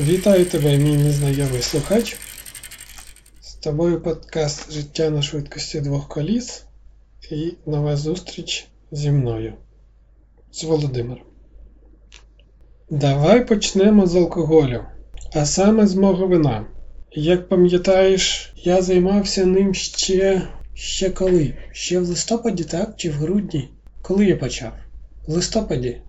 Вітаю тебе, мій незнайомий слухач. З тобою подкаст Життя на швидкості двох коліс і нова зустріч зі мною, з Володимиром. Давай почнемо з алкоголю, а саме з мого вина. Як пам'ятаєш, я займався ним ще ще коли? Ще в листопаді, так? Чи в грудні? Коли я почав? В листопаді.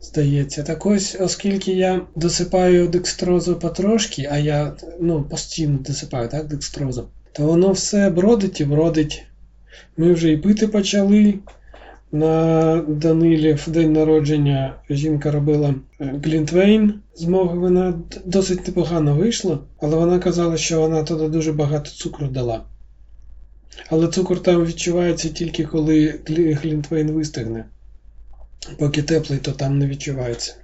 Здається, так ось, оскільки я досипаю декстрозу потрошки, а я ну, постійно досипаю так, декстрозу, то воно все бродить і бродить. Ми вже і пити почали. На Данилі в день народження жінка робила е, Глінтвейн з мого вина досить непогано вийшло, але вона казала, що вона туди дуже багато цукру дала. Але цукор там відчувається тільки коли Глінтвейн вистигне. Поки теплий, то там не відчувається.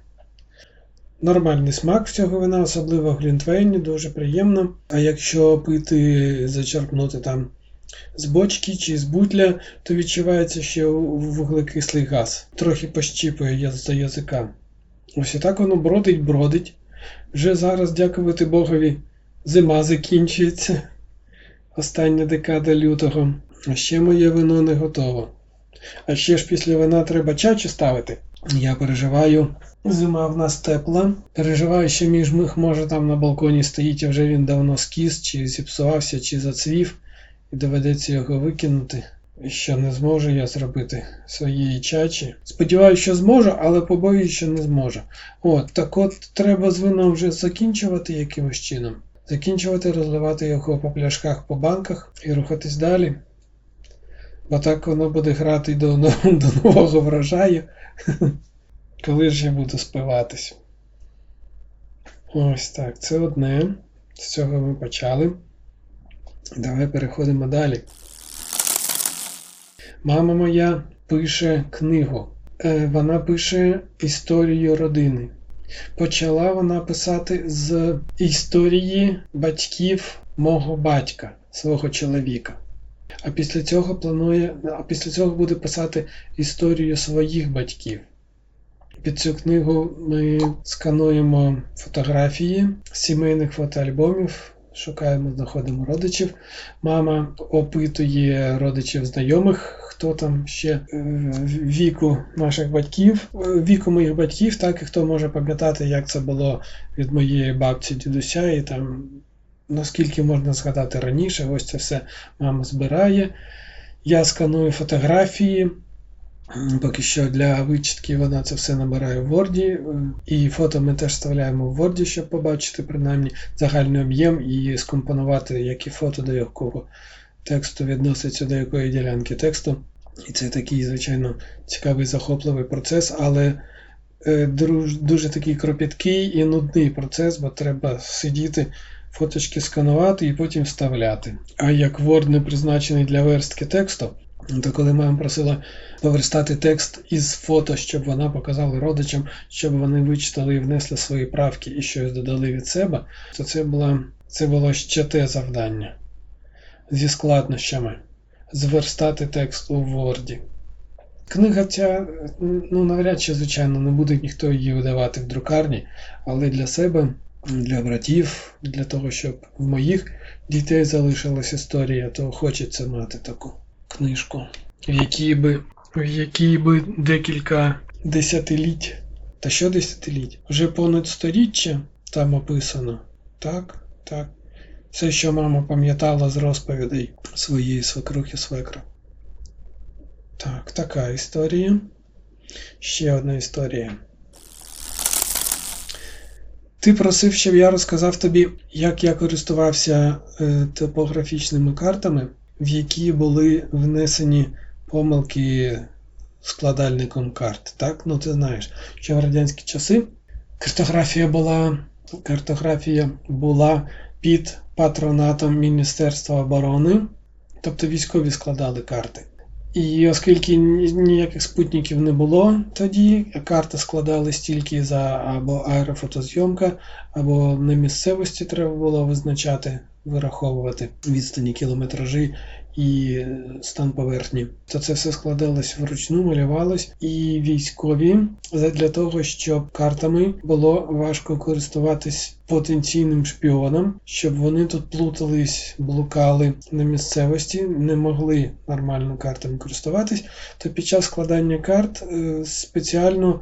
Нормальний смак цього вина, особливо в глінтвейні, дуже приємно. А якщо пити, зачерпнути там з бочки чи з бутля, то відчувається ще вуглекислий газ. Трохи пощіпує за язика. Ось і так воно бродить-бродить. Вже зараз, дякувати Богові, зима закінчується. Остання декада лютого. А ще моє вино не готово. А ще ж після вина треба чачу ставити. Я переживаю. Зима в нас тепла. Переживаю, що між мих може там на балконі стоїть, а вже він давно скіс, чи зіпсувався, чи зацвів, і доведеться його викинути. Що не зможу я зробити своєї чачі. Сподіваюся, що зможу, але побоююсь, що не зможу. От, так от треба з вином вже закінчувати якимось чином. Закінчувати, розливати його по пляшках, по банках і рухатись далі. Бо так воно буде грати до, до нового врожаю. Коли ж я буду спиватись? Ось так, це одне. З цього ми почали. Давай переходимо далі. Мама моя пише книгу. Е, вона пише історію родини. Почала вона писати з історії батьків мого батька, свого чоловіка. А після цього планує, а після цього буде писати історію своїх батьків. Під цю книгу ми скануємо фотографії сімейних фотоальбомів, шукаємо, знаходимо родичів. Мама опитує родичів знайомих, хто там ще е, віку наших батьків, віку моїх батьків, так і хто може пам'ятати, як це було від моєї бабці дідуся і там наскільки можна згадати раніше, ось це все мама збирає. Я сканую фотографії. Поки що для вичітки вона це все набирає в Word, і фото ми теж вставляємо в Word, щоб побачити принаймні загальний об'єм і скомпонувати, які фото до якого тексту відноситься до якої ділянки тексту. І це такий, звичайно, цікавий захопливий процес, але е, дуже такий кропіткий і нудний процес, бо треба сидіти фоточки сканувати і потім вставляти. А як Word не призначений для верстки тексту, то коли мама просила поверстати текст із фото, щоб вона показала родичам, щоб вони вичитали і внесли свої правки і щось додали від себе, то це було, це було ще те завдання зі складнощами зверстати текст у Word. Книга ця, ну навряд чи, звичайно, не буде ніхто її видавати в друкарні, але для себе для братів, для того, щоб в моїх дітей залишилась історія, то хочеться мати таку книжку, в якій би в якій би декілька десятиліть, та що десятиліть? Вже понад сторіччя там описано. Так, так. Все, що мама пам'ятала з розповідей своєї свекрухи свекра. Так, така історія. Ще одна історія. Ти просив, щоб я розказав тобі, як я користувався е, топографічними картами, в які були внесені помилки складальником карт. Так? Ну ти знаєш, що в радянські часи картографія була картографія була під патронатом Міністерства оборони, тобто військові складали карти. І оскільки ніяких спутників не було тоді, карти складались тільки за або аерофотозйомка, або на місцевості треба було визначати вираховувати відстані кілометражі і стан поверхні. То це все складалось вручну, малювалось, і військові для того, щоб картами було важко користуватись потенційним шпіонам, щоб вони тут плутались, блукали на місцевості, не могли нормально картами користуватись, то під час складання карт е, спеціально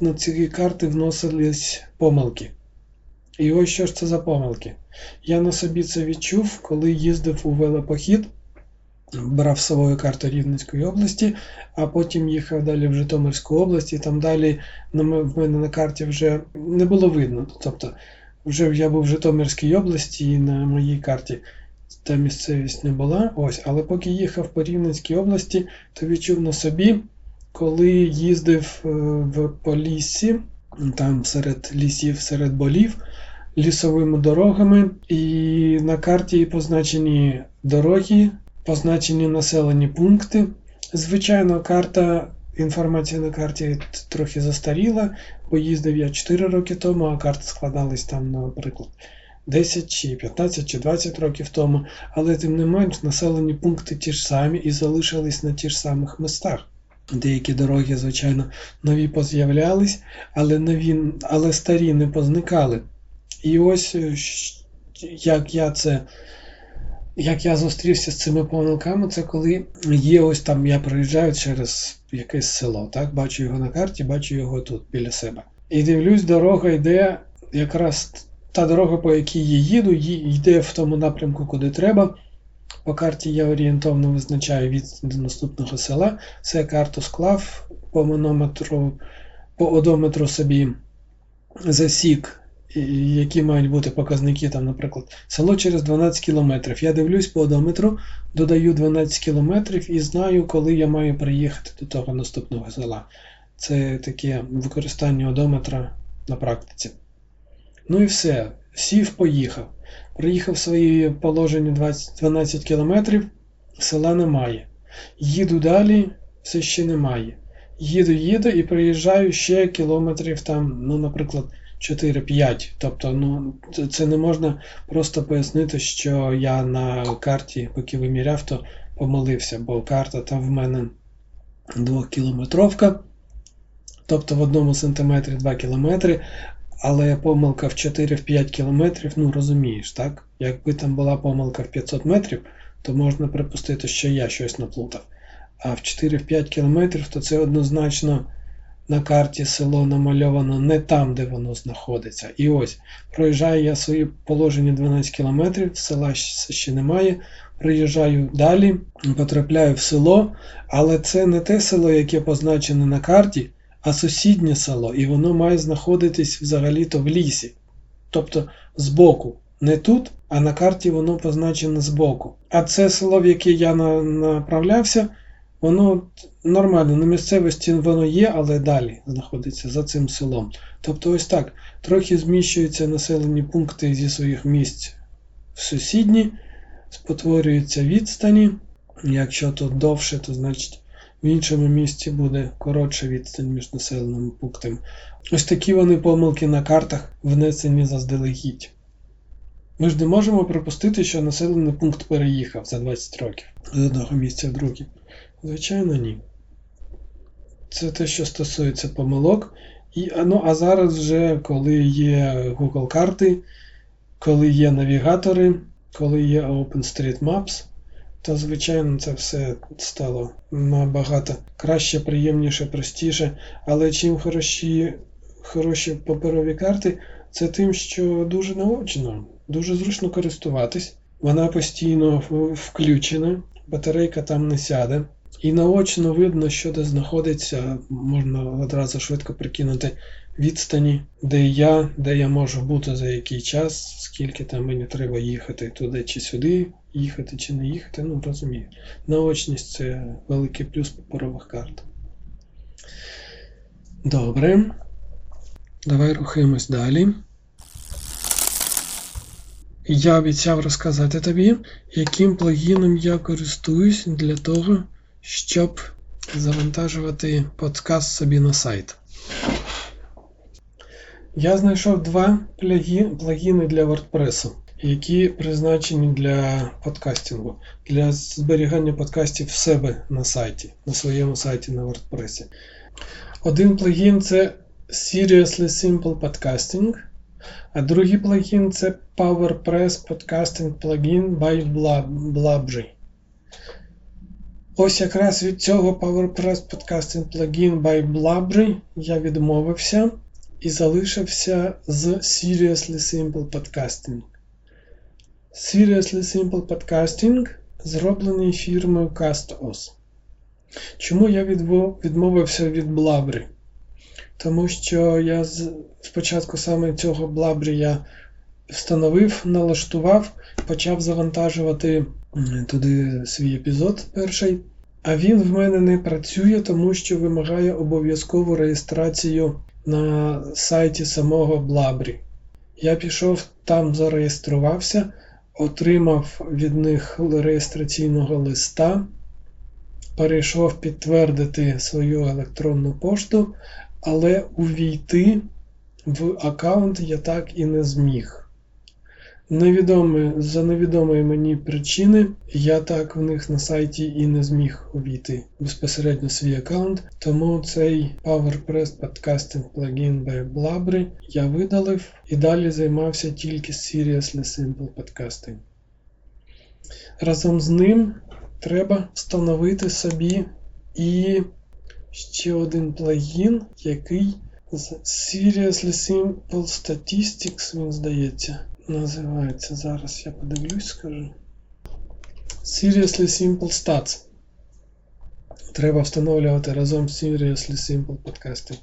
на ці карти вносились помилки. І ось що ж це за помилки. Я на собі це відчув, коли їздив у велопохід брав з собою карту Рівненської області, а потім їхав далі в Житомирську область, і там далі в мене на карті вже не було видно. Тобто, вже я був в Житомирській області і на моїй карті та місцевість не була. Ось, але поки їхав по Рівненській області, то відчув на собі, коли їздив е, в Поліссі, там серед лісів, серед болів. Лісовими дорогами, і на карті позначені дороги позначені населені пункти. Звичайно, карта, інформація на карті трохи застаріла, бо їздив я 4 роки тому, а карти складались там, наприклад, 10 чи 15 чи 20 років тому. Але тим не менш, населені пункти ті ж самі і залишились на ті ж самих містах. Деякі дороги, звичайно, нові поз'являлись, але нові, але старі не позникали. І ось е, як я це як я зустрівся з цими помилками, це коли є ось там, я проїжджаю через якесь село, так, бачу його на карті, бачу його тут біля себе. І дивлюсь, дорога йде, якраз та дорога, по якій я їду, йде в тому напрямку, куди треба. По карті я орієнтовно визначаю від до наступного села. Це карту склав по манометру, по одометру собі засік які мають бути показники, там, наприклад, село через 12 кілометрів. Я дивлюсь по одометру, додаю 12 кілометрів і знаю, коли я маю приїхати до того наступного села. Це таке використання одометра на практиці. Ну і все. Сів, поїхав. Приїхав свої положення 20, 12 кілометрів, села немає. Їду далі, все ще немає. Їду, їду і приїжджаю ще кілометрів там, ну, наприклад. 4-5. Тобто, ну, це не можна просто пояснити, що я на карті, поки виміряв, то помилився, бо карта там в мене 2-кілометровка, тобто в одному сантиметрі 2 кілометри, але помилка в 4-5 кілометрів, ну розумієш, так? Якби там була помилка в 500 метрів, то можна припустити, що я щось наплутав. А в 4-5 кілометрів, то це однозначно на карті село намальовано не там, де воно знаходиться. І ось проїжджаю я свої положення 12 км, села ще немає. Приїжджаю далі, потрапляю в село, але це не те село, яке позначене на карті, а сусіднє село, і воно має знаходитись взагалі-то в лісі. Тобто збоку. Не тут, а на карті воно позначене збоку. А це село, в яке я направлявся, Воно нормально, на місцевості воно є, але далі знаходиться за цим селом. Тобто, ось так, трохи зміщуються населені пункти зі своїх місць в сусідні, спотворюються відстані. Якщо тут довше, то значить в іншому місці буде коротша відстань між населеними пунктами. Ось такі вони помилки на картах внесені заздалегідь. Ми ж не можемо припустити, що населений пункт переїхав за 20 років з одного місця в друге. Звичайно, ні. Це те, що стосується помилок. І, ну, А зараз вже, коли є Google карти, коли є навігатори, коли є OpenStreetMaps, то, звичайно, це все стало набагато краще, приємніше, простіше. Але чим хороші хороші паперові карти, це тим, що дуже наочно, дуже зручно користуватись. Вона постійно включена, батарейка там не сяде. І наочно видно, що де знаходиться, можна одразу швидко прикинути відстані, де я, де я можу бути за який час, скільки там мені треба їхати туди чи сюди, їхати чи не їхати, ну розумію. Наочність це великий плюс паперових карт. Добре. Давай рухаємось далі. Я обіцяв розказати тобі, яким плагіном я користуюсь для того щоб завантажувати подкаст собі на сайт. Я знайшов два плагіни для WordPress. які призначені для подкастингу, для зберігання подкастів в себе на сайті, на своєму сайті на WordPress. Один плагін це Seriously Simple Podcasting, а другий плагін це PowerPress Podcasting Plugin by Blabry. Ось якраз від цього PowerPress Podcasting Plugin by Blabry я відмовився і залишився з Seriously Simple Podcasting. Seriously Simple Podcasting зроблений фірмою CastOS. Чому я відмовився від Blabry? Тому що я спочатку саме цього Blabry я встановив, налаштував, почав завантажувати туди свій епізод перший. А він в мене не працює, тому що вимагає обов'язкову реєстрацію на сайті самого Блабрі. Я пішов там, зареєструвався, отримав від них реєстраційного листа, перейшов підтвердити свою електронну пошту, але увійти в аккаунт я так і не зміг. Невідомі, За невідомої мені причини я так в них на сайті і не зміг увійти безпосередньо свій аккаунт, тому цей PowerPress Podcasting плагін by Blabry я видалив і далі займався тільки Seriously Simple Podcasting. Разом з ним треба встановити собі і ще один плагін, який з Seriously Simple Statistics, він здається називається. Зараз я подивлюсь, скажу. Seriously Simple Stats. Треба встановлювати разом з Seriously Simple Podcasting.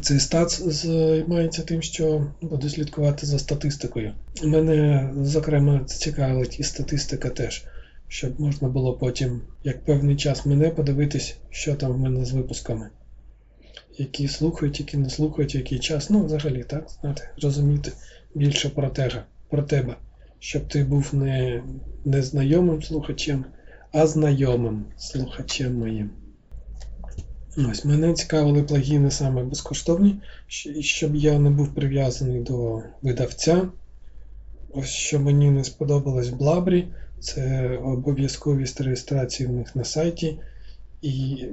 Цей Stats займається тим, що буде слідкувати за статистикою. Мене, зокрема, цікавить і статистика теж, щоб можна було потім, як певний час мене, подивитись, що там в мене з випусками. Які слухають, які не слухають, який час. Ну, взагалі, так, знати, розуміти, більше про тебе, про тебе, щоб ти був не незнайомим слухачем, а знайомим слухачем моїм. Ось, Мене цікавили плагіни саме безкоштовні, щоб я не був прив'язаний до видавця. Ось що мені не сподобалось в Блабрі, це обов'язковість реєстрації в них на сайті і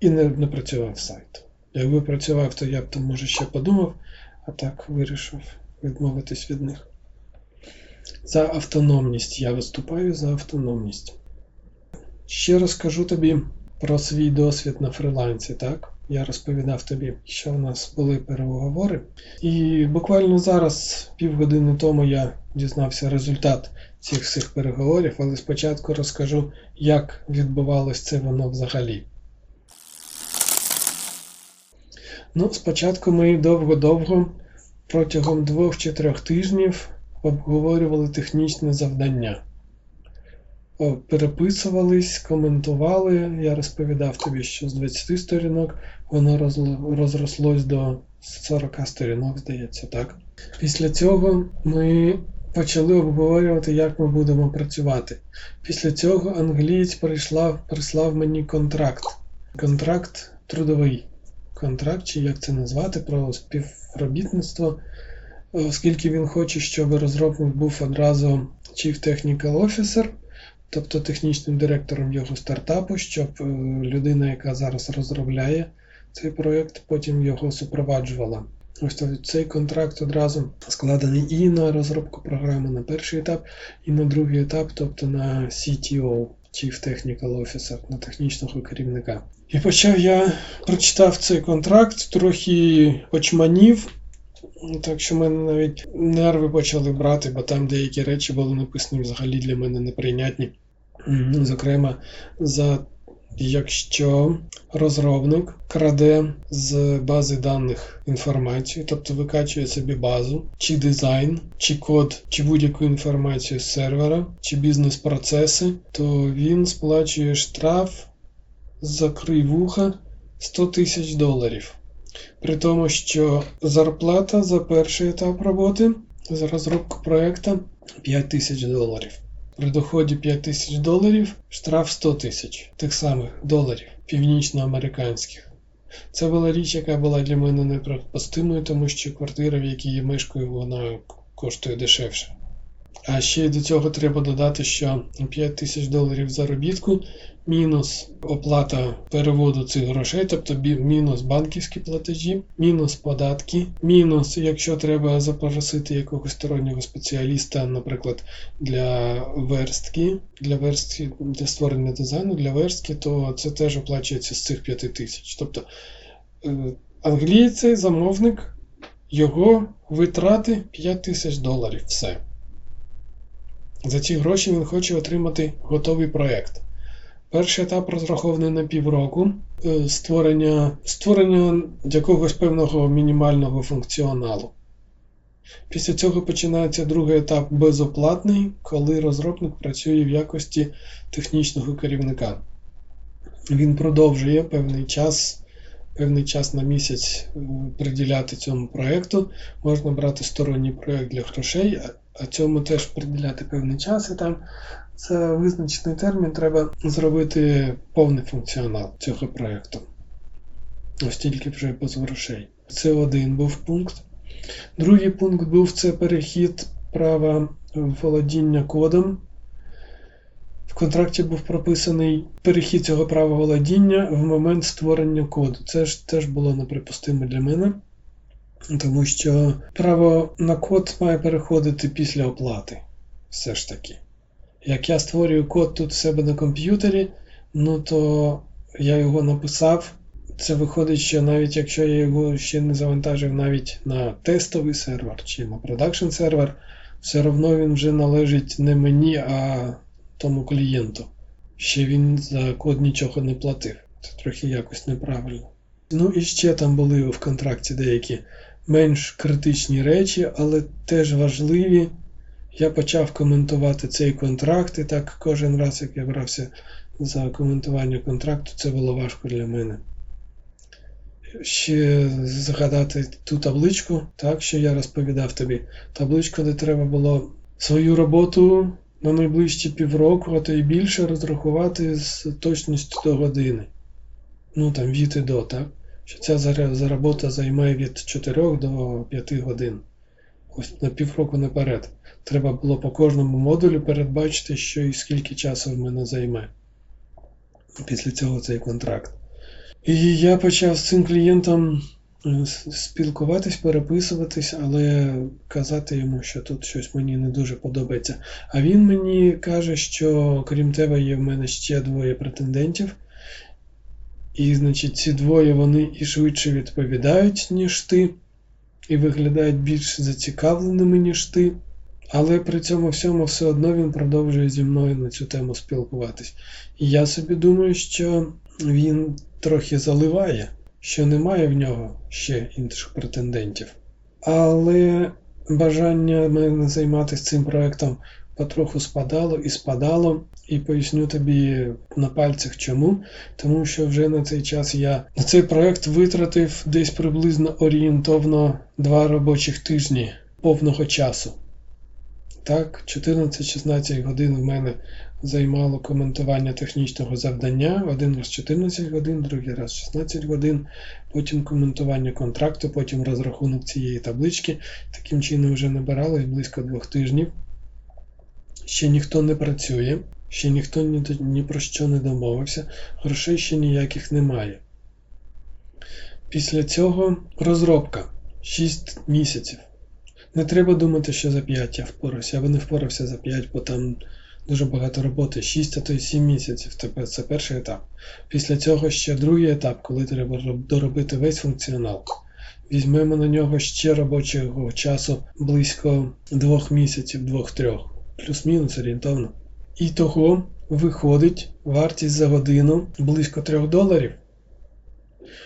і не, не працював сайт. Якби працював, то я б там може ще подумав, а так вирішив відмовитись від них. За автономність. Я виступаю за автономність. Ще розкажу тобі про свій досвід на фрилансі. так? Я розповідав тобі, що у нас були переговори. І буквально зараз, півгодини тому, я дізнався результат цих всіх переговорів, але спочатку розкажу, як відбувалось це воно взагалі. Ну, спочатку ми довго-довго протягом двох чи трьох тижнів обговорювали технічне завдання. Переписувались, коментували. Я розповідав тобі, що з 20 сторінок воно розрослось до 40 сторінок, здається, так. Після цього ми почали обговорювати, як ми будемо працювати. Після цього англієць прислав мені контракт. Контракт трудовий контракт, чи як це назвати, про співробітництво, оскільки він хоче, щоб розробник був одразу Chief Technical Officer, тобто технічним директором його стартапу, щоб е, людина, яка зараз розробляє цей проєкт, потім його супроваджувала. Ось цей контракт одразу складений і на розробку програми на перший етап, і на другий етап, тобто на CTO, Chief Technical Officer, на технічного керівника. І почав я прочитав цей контракт, трохи очманів, так що в мене навіть нерви почали брати, бо там деякі речі були написані взагалі для мене неприйнятні. Зокрема, за якщо розробник краде з бази даних інформацію, тобто викачує собі базу, чи дизайн, чи код, чи будь-яку інформацію з сервера, чи бізнес-процеси, то він сплачує штраф закрий вуха 100 тисяч доларів. При тому, що зарплата за перший етап роботи за розробку проєкту 5 тисяч доларів. При доході 5 тисяч доларів штраф 100 тисяч тих самих доларів північноамериканських. Це була річ, яка була для мене неприпустимою, тому що квартира, в якій я мешкаю, вона коштує дешевше. А ще й до цього треба додати, що 5 тисяч доларів заробітку, мінус оплата переводу цих грошей, тобто мінус банківські платежі, мінус податки, мінус, якщо треба запросити якогось стороннього спеціаліста, наприклад, для верстки, для верстки, для створення дизайну, для верстки, то це теж оплачується з цих 5 тисяч. Тобто е, англієць цей замовник, його витрати 5 тисяч доларів. Все. За ці гроші він хоче отримати готовий проєкт. Перший етап розрахований на півроку е, створення створення якогось певного мінімального функціоналу. Після цього починається другий етап безоплатний, коли розробник працює в якості технічного керівника. Він продовжує певний час певний час на місяць е, приділяти цьому проєкту. Можна брати сторонній проєкт для грошей, а цьому теж приділяти певний час, і там за визначений термін треба зробити повний функціонал цього проєкту. Ось тільки вже без грошей. Це один був пункт. Другий пункт був це перехід права володіння кодом. В контракті був прописаний перехід цього права володіння в момент створення коду. Це ж теж було неприпустимо для мене. Тому що право на код має переходити після оплати. Все ж таки. Як я створюю код тут в себе на комп'ютері, ну то я його написав. Це виходить, що навіть якщо я його ще не завантажив навіть на тестовий сервер чи на продакшн сервер, все одно він вже належить не мені, а тому клієнту. Ще він за код нічого не платив. Це трохи якось неправильно. Ну і ще там були в контракті деякі менш критичні речі, але теж важливі. Я почав коментувати цей контракт, і так кожен раз, як я брався за коментування контракту, це було важко для мене. Ще згадати ту табличку, так, що я розповідав тобі. Табличку, де треба було свою роботу на найближчі півроку, а то і більше розрахувати з точністю до години. Ну там від і до, так? що ця робота займає від 4 до 5 годин. Ось на півроку наперед. Треба було по кожному модулю передбачити, що і скільки часу в мене займе. Після цього цей контракт. І я почав з цим клієнтом е, спілкуватись, переписуватись, але казати йому, що тут щось мені не дуже подобається. А він мені каже, що крім тебе є в мене ще двоє претендентів, і, значить, ці двоє вони і швидше відповідають, ніж ти, і виглядають більш зацікавленими, ніж ти. Але при цьому всьому все одно він продовжує зі мною на цю тему спілкуватись. Я собі думаю, що він трохи заливає, що немає в нього ще інших претендентів. Але бажання мене займатися цим проектом потроху спадало і спадало. І поясню тобі на пальцях чому. Тому що вже на цей час я на цей проект витратив десь приблизно орієнтовно два робочих тижні повного часу. Так, 14-16 годин в мене займало коментування технічного завдання. Один раз 14 годин, другий раз 16 годин, потім коментування контракту, потім розрахунок цієї таблички. Таким чином вже набиралось близько двох тижнів. Ще ніхто не працює ще ніхто ні, ні про що не домовився, грошей ще ніяких немає. Після цього розробка 6 місяців. Не треба думати, що за 5 я впорався, я би не впорався за 5, бо там дуже багато роботи. 6, а то й 7 місяців. Це перший етап. Після цього ще другий етап, коли треба доробити весь функціонал. Візьмемо на нього ще робочого часу близько 2 місяців, 2-3, плюс-мінус орієнтовно. І того виходить вартість за годину близько 3 доларів.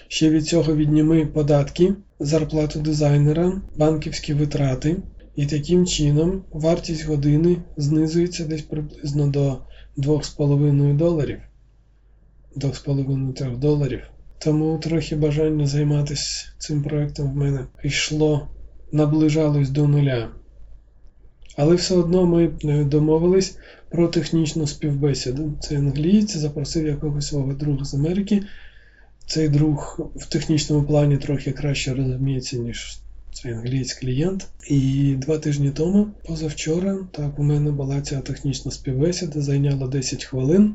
Ще від цього відніми податки, зарплату дизайнера, банківські витрати, і таким чином вартість години знизується десь приблизно до 2,5 доларів. 2,5-3 доларів. Тому трохи бажання займатися цим проєктом в мене йшло, наближалось до нуля. Але все одно ми е, домовились про технічну співбесіду. Цей англієць запросив якогось свого друга з Америки. Цей друг в технічному плані трохи краще розуміється, ніж Це англієць клієнт. І два тижні тому, позавчора, так у мене була ця технічна співбесіда, зайняла 10 хвилин.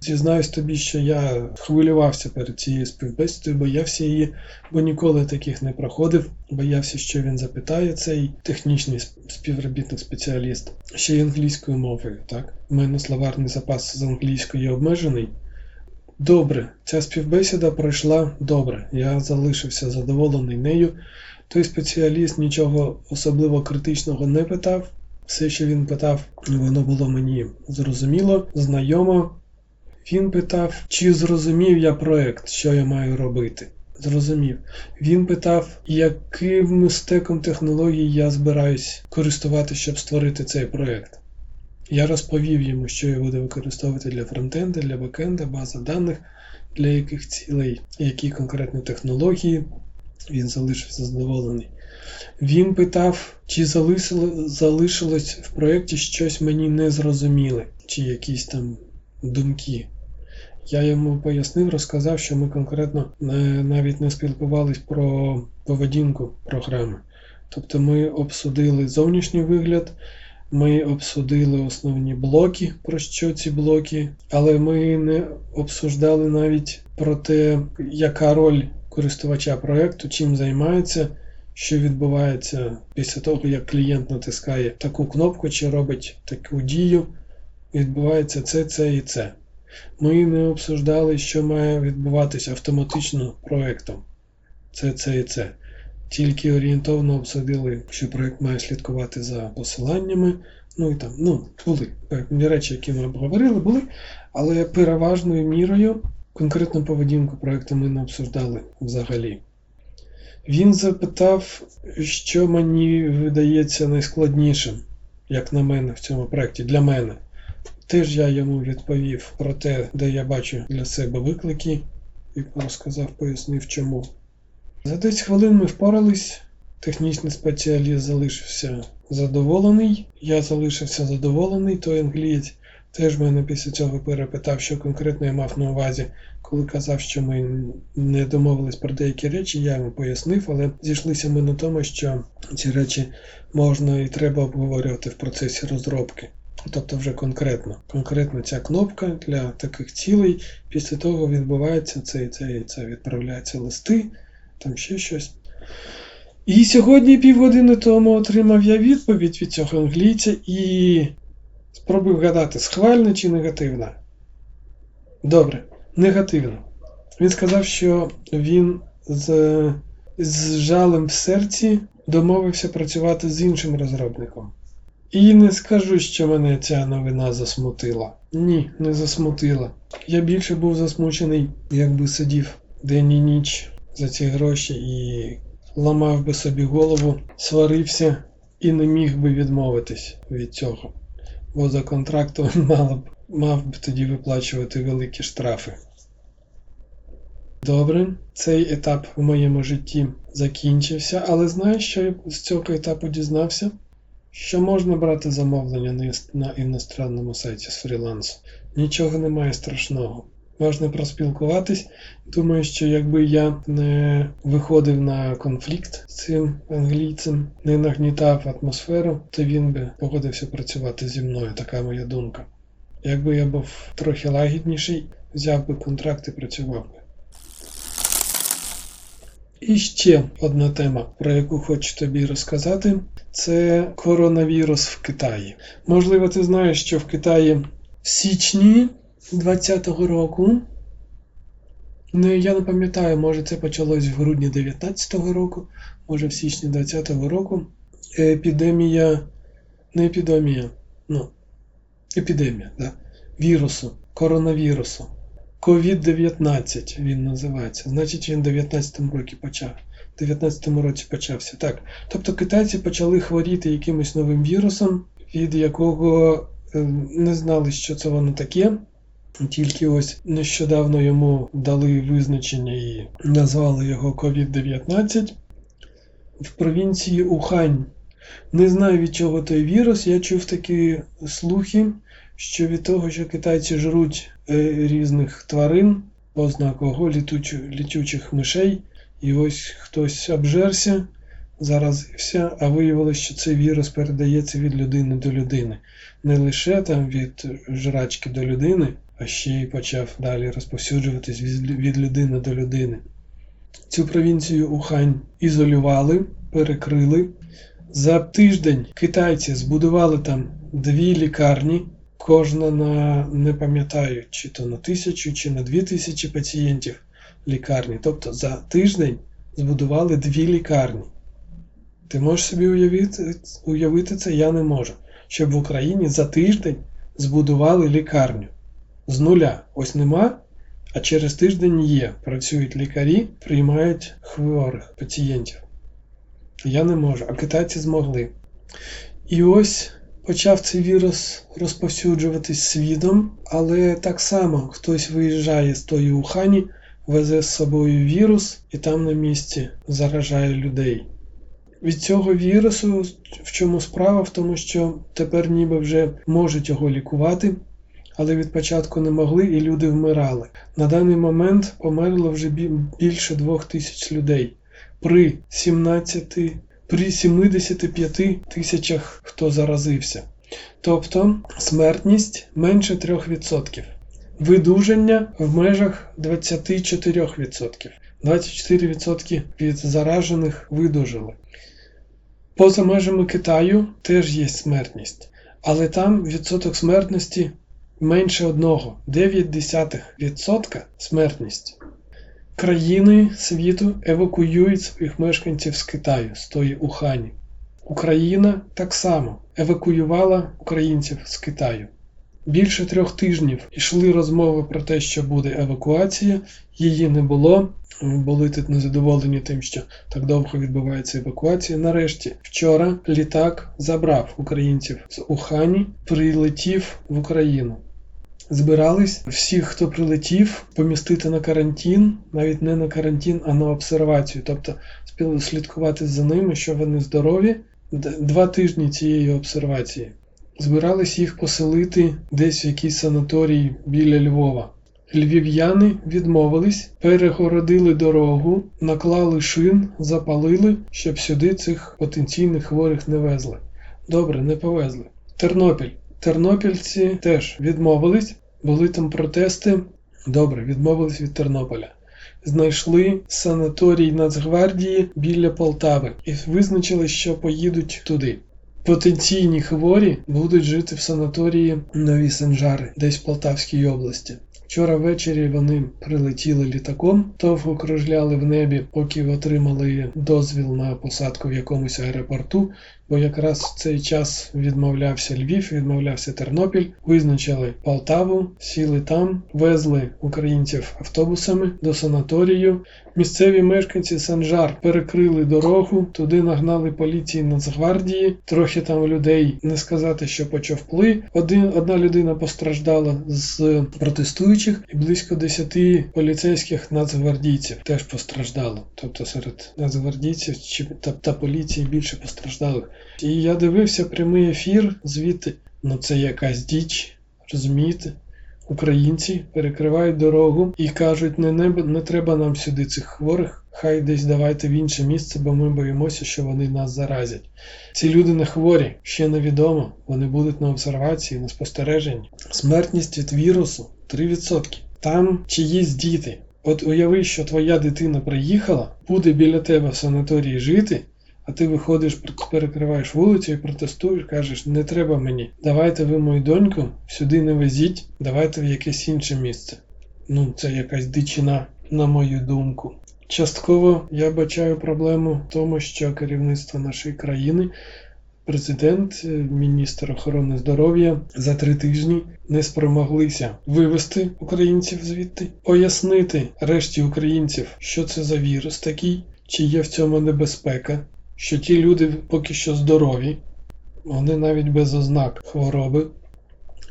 Зізнаюсь тобі, що я хвилювався перед цією співбесідою, боявся її, бо ніколи таких не проходив. Боявся, що він запитає цей технічний співробітник-спеціаліст, ще й англійською мовою. Так, у мене словарний запас з англійської обмежений. Добре, ця співбесіда пройшла добре. Я залишився задоволений нею. Той спеціаліст нічого особливо критичного не питав. Все, що він питав, воно було мені зрозуміло, знайомо. Він питав, чи зрозумів я проект, що я маю робити. Зрозумів. Він питав, яким стеком технологій я збираюсь користувати, щоб створити цей проект. Я розповів йому, що я буду використовувати для фронтенда, для бекенда, база даних, для яких цілей, які конкретні технології. Він залишився задоволений. Він питав, чи залишилось в проєкті щось мені незрозуміле, чи якісь там думки. Я йому пояснив, розказав, що ми конкретно навіть не спілкувались про поведінку програми. Тобто ми обсудили зовнішній вигляд, ми обсудили основні блоки, про що ці блоки, але ми не обсуждали навіть про те, яка роль користувача проєкту, чим займається, що відбувається після того, як клієнт натискає таку кнопку чи робить таку дію. Відбувається це, це і це. Ми не обсуждали, що має відбуватися автоматично проєктом. Це, це і це. Тільки орієнтовно обсудили, що проєкт має слідкувати за посиланнями. Ну і там, ну, були певні речі, які ми обговорили, були, але переважною мірою конкретну поведінку проєкту ми не обсуждали взагалі. Він запитав, що мені видається найскладнішим, як на мене, в цьому проєкті, для мене. Теж я йому відповів про те, де я бачу для себе виклики, і розказав, пояснив чому. За 10 хвилин ми впорались, технічний спеціаліст залишився задоволений, я залишився задоволений, той англієць теж мене після цього перепитав, що конкретно я мав на увазі, коли казав, що ми не домовились про деякі речі, я йому пояснив, але зійшлися ми на тому, що ці речі можна і треба обговорювати в процесі розробки. Тобто вже конкретно. Конкретно ця кнопка для таких цілей, після того відбувається це і це і це. Відправляються листи, там ще щось. І сьогодні півгодини тому отримав я відповідь від цього англійця і спробую вгадати, схвальна чи негативна. Добре, негативно. Він сказав, що він з, з жалем в серці домовився працювати з іншим розробником. І не скажу, що мене ця новина засмутила. Ні, не засмутила. Я більше був засмучений, якби сидів день і ніч за ці гроші і ламав би собі голову, сварився і не міг би відмовитись від цього. Бо за контрактом мав б, мав би тоді виплачувати великі штрафи. Добре, цей етап в моєму житті закінчився, але знаєш, що я з цього етапу дізнався? Що можна брати замовлення на іностранному сайті з фрілансу? Нічого немає страшного. Можна проспілкуватись. Думаю, що якби я не виходив на конфлікт з цим англійцем, не нагнітав атмосферу, то він би погодився працювати зі мною, така моя думка. Якби я був трохи лагідніший, взяв би контракт і працював би. І ще одна тема, про яку хочу тобі розказати, це коронавірус в Китаї. Можливо, ти знаєш, що в Китаї в січні 2020 року, ну я не пам'ятаю, може це почалось в грудні 2019 року, може в січні 2020 року. Епідемія, не епідемія, ну, епідемія, да, вірусу, коронавірусу. COVID-19 він називається. Значить, він в 19 році почав. В 19 році почався. Так. Тобто китайці почали хворіти якимось новим вірусом, від якого е, не знали, що це воно таке. Тільки ось нещодавно йому дали визначення і назвали його COVID-19 в провінції Ухань. Не знаю від чого той вірус. Я чув такі слухи, що від того, що китайці жруть е, різних тварин, ознак літучу, літючих мишей, і ось хтось обжерся, заразився, а виявилося, що цей вірус передається від людини до людини. Не лише там від жрачки до людини, а ще й почав далі розповсюджуватись від людини до людини. Цю провінцію Ухань ізолювали, перекрили. За тиждень китайці збудували там дві лікарні, кожна на не пам'ятаю, чи то на тисячу, чи на дві тисячі пацієнтів лікарні. Тобто за тиждень збудували дві лікарні. Ти можеш собі уявити, уявити це? Я не можу. Щоб в Україні за тиждень збудували лікарню. З нуля. Ось нема, а через тиждень є. Працюють лікарі, приймають хворих пацієнтів. Я не можу, а китайці змогли. І ось почав цей вірус розповсюджуватись світом, але так само хтось виїжджає з тої Ухані, везе з собою вірус і там на місці заражає людей. Від цього вірусу в чому справа? В тому, що тепер ніби вже можуть його лікувати, але від початку не могли і люди вмирали. На даний момент померло вже більше двох тисяч людей при 17, при 75 тисячах хто заразився. Тобто смертність менше 3%. Видуження в межах 24%. 24% від заражених видужили. Поза межами Китаю теж є смертність, але там відсоток смертності менше одного 0,9% смертність. Країни світу евакуюють своїх мешканців з Китаю, з тої Ухані. Україна так само евакуювала українців з Китаю. Більше трьох тижнів йшли розмови про те, що буде евакуація, її не було. Були тут незадоволені тим, що так довго відбувається евакуація. Нарешті, вчора літак забрав українців з Ухані, прилетів в Україну. Збирались всіх, хто прилетів, помістити на карантин, навіть не на карантин, а на обсервацію. Тобто слідкувати за ними, що вони здорові. Два тижні цієї обсервації. Збирались їх поселити десь в якийсь санаторій біля Львова. Львів'яни відмовились, перегородили дорогу, наклали шин, запалили, щоб сюди цих потенційних хворих не везли. Добре, не повезли. Тернопіль. Тернопільці теж відмовились, були там протести. Добре, відмовились від Тернополя. Знайшли санаторій Нацгвардії біля Полтави і визначили, що поїдуть туди. Потенційні хворі будуть жити в санаторії Нові Санжари, десь в Полтавській області. Вчора ввечері вони прилетіли літаком, довго кружляли в небі, поки отримали дозвіл на посадку в якомусь аеропорту, бо якраз в цей час відмовлявся Львів, відмовлявся Тернопіль, визначили Полтаву, сіли там, везли українців автобусами до санаторію. Місцеві мешканці Санжар перекрили дорогу, туди нагнали поліції Нацгвардії, трохи там людей не сказати, що почовпли. Один, Одна людина постраждала з протестуючих, і близько десяти поліцейських нацгвардійців теж постраждало. Тобто серед нацгвардійців та, та поліції більше постраждалих. І я дивився прямий ефір звідти. Ну це якась діч, розумієте? Українці перекривають дорогу і кажуть, не, не, не треба нам сюди цих хворих, хай десь давайте в інше місце, бо ми боїмося, що вони нас заразять. Ці люди не хворі, ще невідомо, вони будуть на обсервації, на спостереженні. Смертність від вірусу 3%. Там чиїсь діти. От уяви, що твоя дитина приїхала, буде біля тебе в санаторії жити, а ти виходиш, перекриваєш вулицю і протестуєш, кажеш, не треба мені. Давайте ви мою доньку сюди не везіть, давайте в якесь інше місце. Ну, це якась дичина, на мою думку. Частково я бачаю проблему в тому, що керівництво нашої країни, президент, міністр охорони здоров'я за три тижні не спромоглися вивести українців звідти, пояснити решті українців, що це за вірус такий, чи є в цьому небезпека що ті люди поки що здорові, вони навіть без ознак хвороби,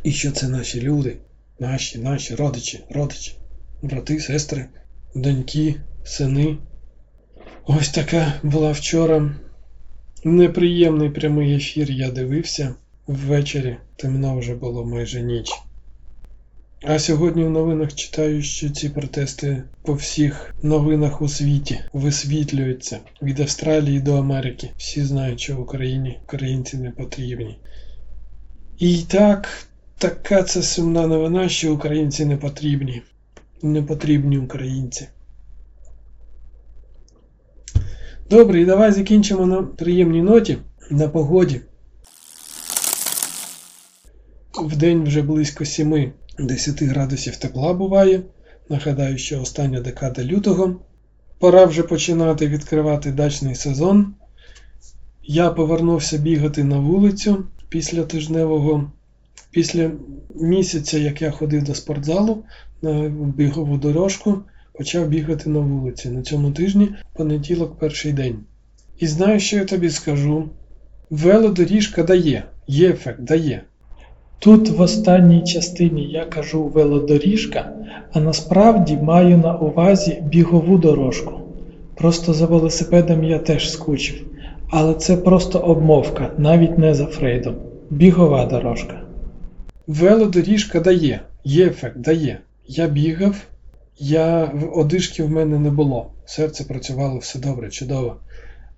і що це наші люди, наші, наші родичі, родичі, брати, сестри, доньки, сини. Ось така була вчора неприємний прямий ефір. Я дивився ввечері, темно вже було майже ніч. А сьогодні в новинах читаю, що ці протести по всіх новинах у світі висвітлюються від Австралії до Америки. Всі знають, що в Україні українці не потрібні. І так, така це сумна новина, що українці не потрібні. Не потрібні українці. Добре, і давай закінчимо на приємній ноті на погоді. В день вже близько 7-10 градусів тепла буває. Нагадаю, що остання декада лютого. Пора вже починати відкривати дачний сезон. Я повернувся бігати на вулицю після тижневого, після місяця, як я ходив до спортзалу на бігову дорожку, почав бігати на вулиці. На цьому тижні понеділок перший день. І знаю, що я тобі скажу. Велодоріжка дає, є ефект, дає. Тут в останній частині я кажу велодоріжка, а насправді маю на увазі бігову дорожку. Просто за велосипедом я теж скучив, але це просто обмовка, навіть не за Фрейдом. Бігова дорожка. Велодоріжка дає, є ефект, дає. Я бігав, я одишки в мене не було. Серце працювало все добре, чудово.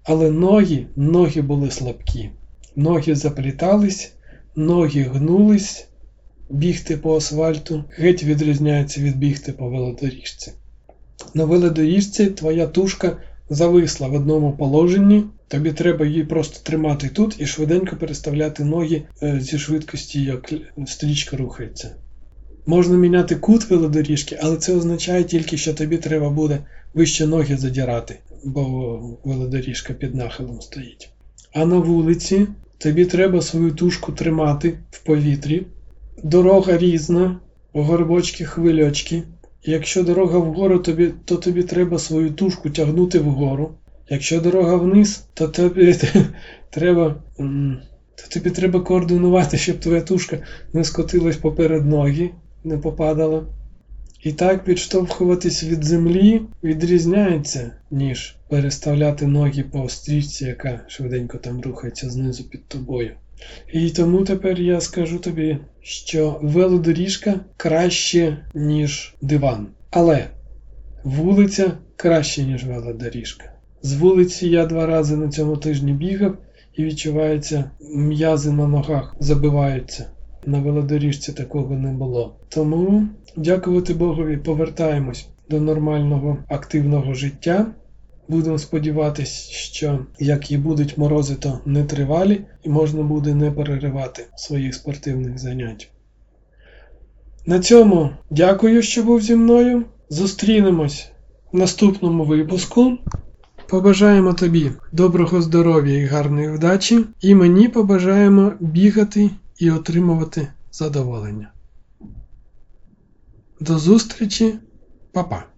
Але ноги, ноги були слабкі. Ноги заплітались, ноги гнулись, бігти по асфальту геть відрізняється від бігти по велодоріжці. На велодоріжці твоя тушка зависла в одному положенні, тобі треба її просто тримати тут і швиденько переставляти ноги е, зі швидкості, як стрічка рухається. Можна міняти кут велодоріжки, але це означає тільки, що тобі треба буде вище ноги задірати, бо велодоріжка під нахилом стоїть. А на вулиці тобі треба свою тушку тримати в повітрі. Дорога різна, горбочки, хвильочки. Якщо дорога вгору, тобі, то тобі треба свою тушку тягнути вгору. Якщо дорога вниз, то тобі треба то тобі треба координувати, щоб твоя тушка не скотилась поперед ноги, не попадала. І так підштовхуватись від землі відрізняється, ніж переставляти ноги по стрічці, яка швиденько там рухається знизу під тобою. І тому тепер я скажу тобі, що велодоріжка краще, ніж диван. Але вулиця краще, ніж велодоріжка. З вулиці я два рази на цьому тижні бігав і відчувається, м'язи на ногах забиваються. На велодоріжці такого не було. Тому, дякувати Богові, повертаємось до нормального активного життя. Будемо сподіватися, що як і будуть морози, то не тривалі, і можна буде не переривати своїх спортивних занять. На цьому дякую, що був зі мною. Зустрінемось в наступному випуску. Побажаємо тобі доброго здоров'я і гарної вдачі, і мені побажаємо бігати і отримувати задоволення. До зустрічі, Па-па!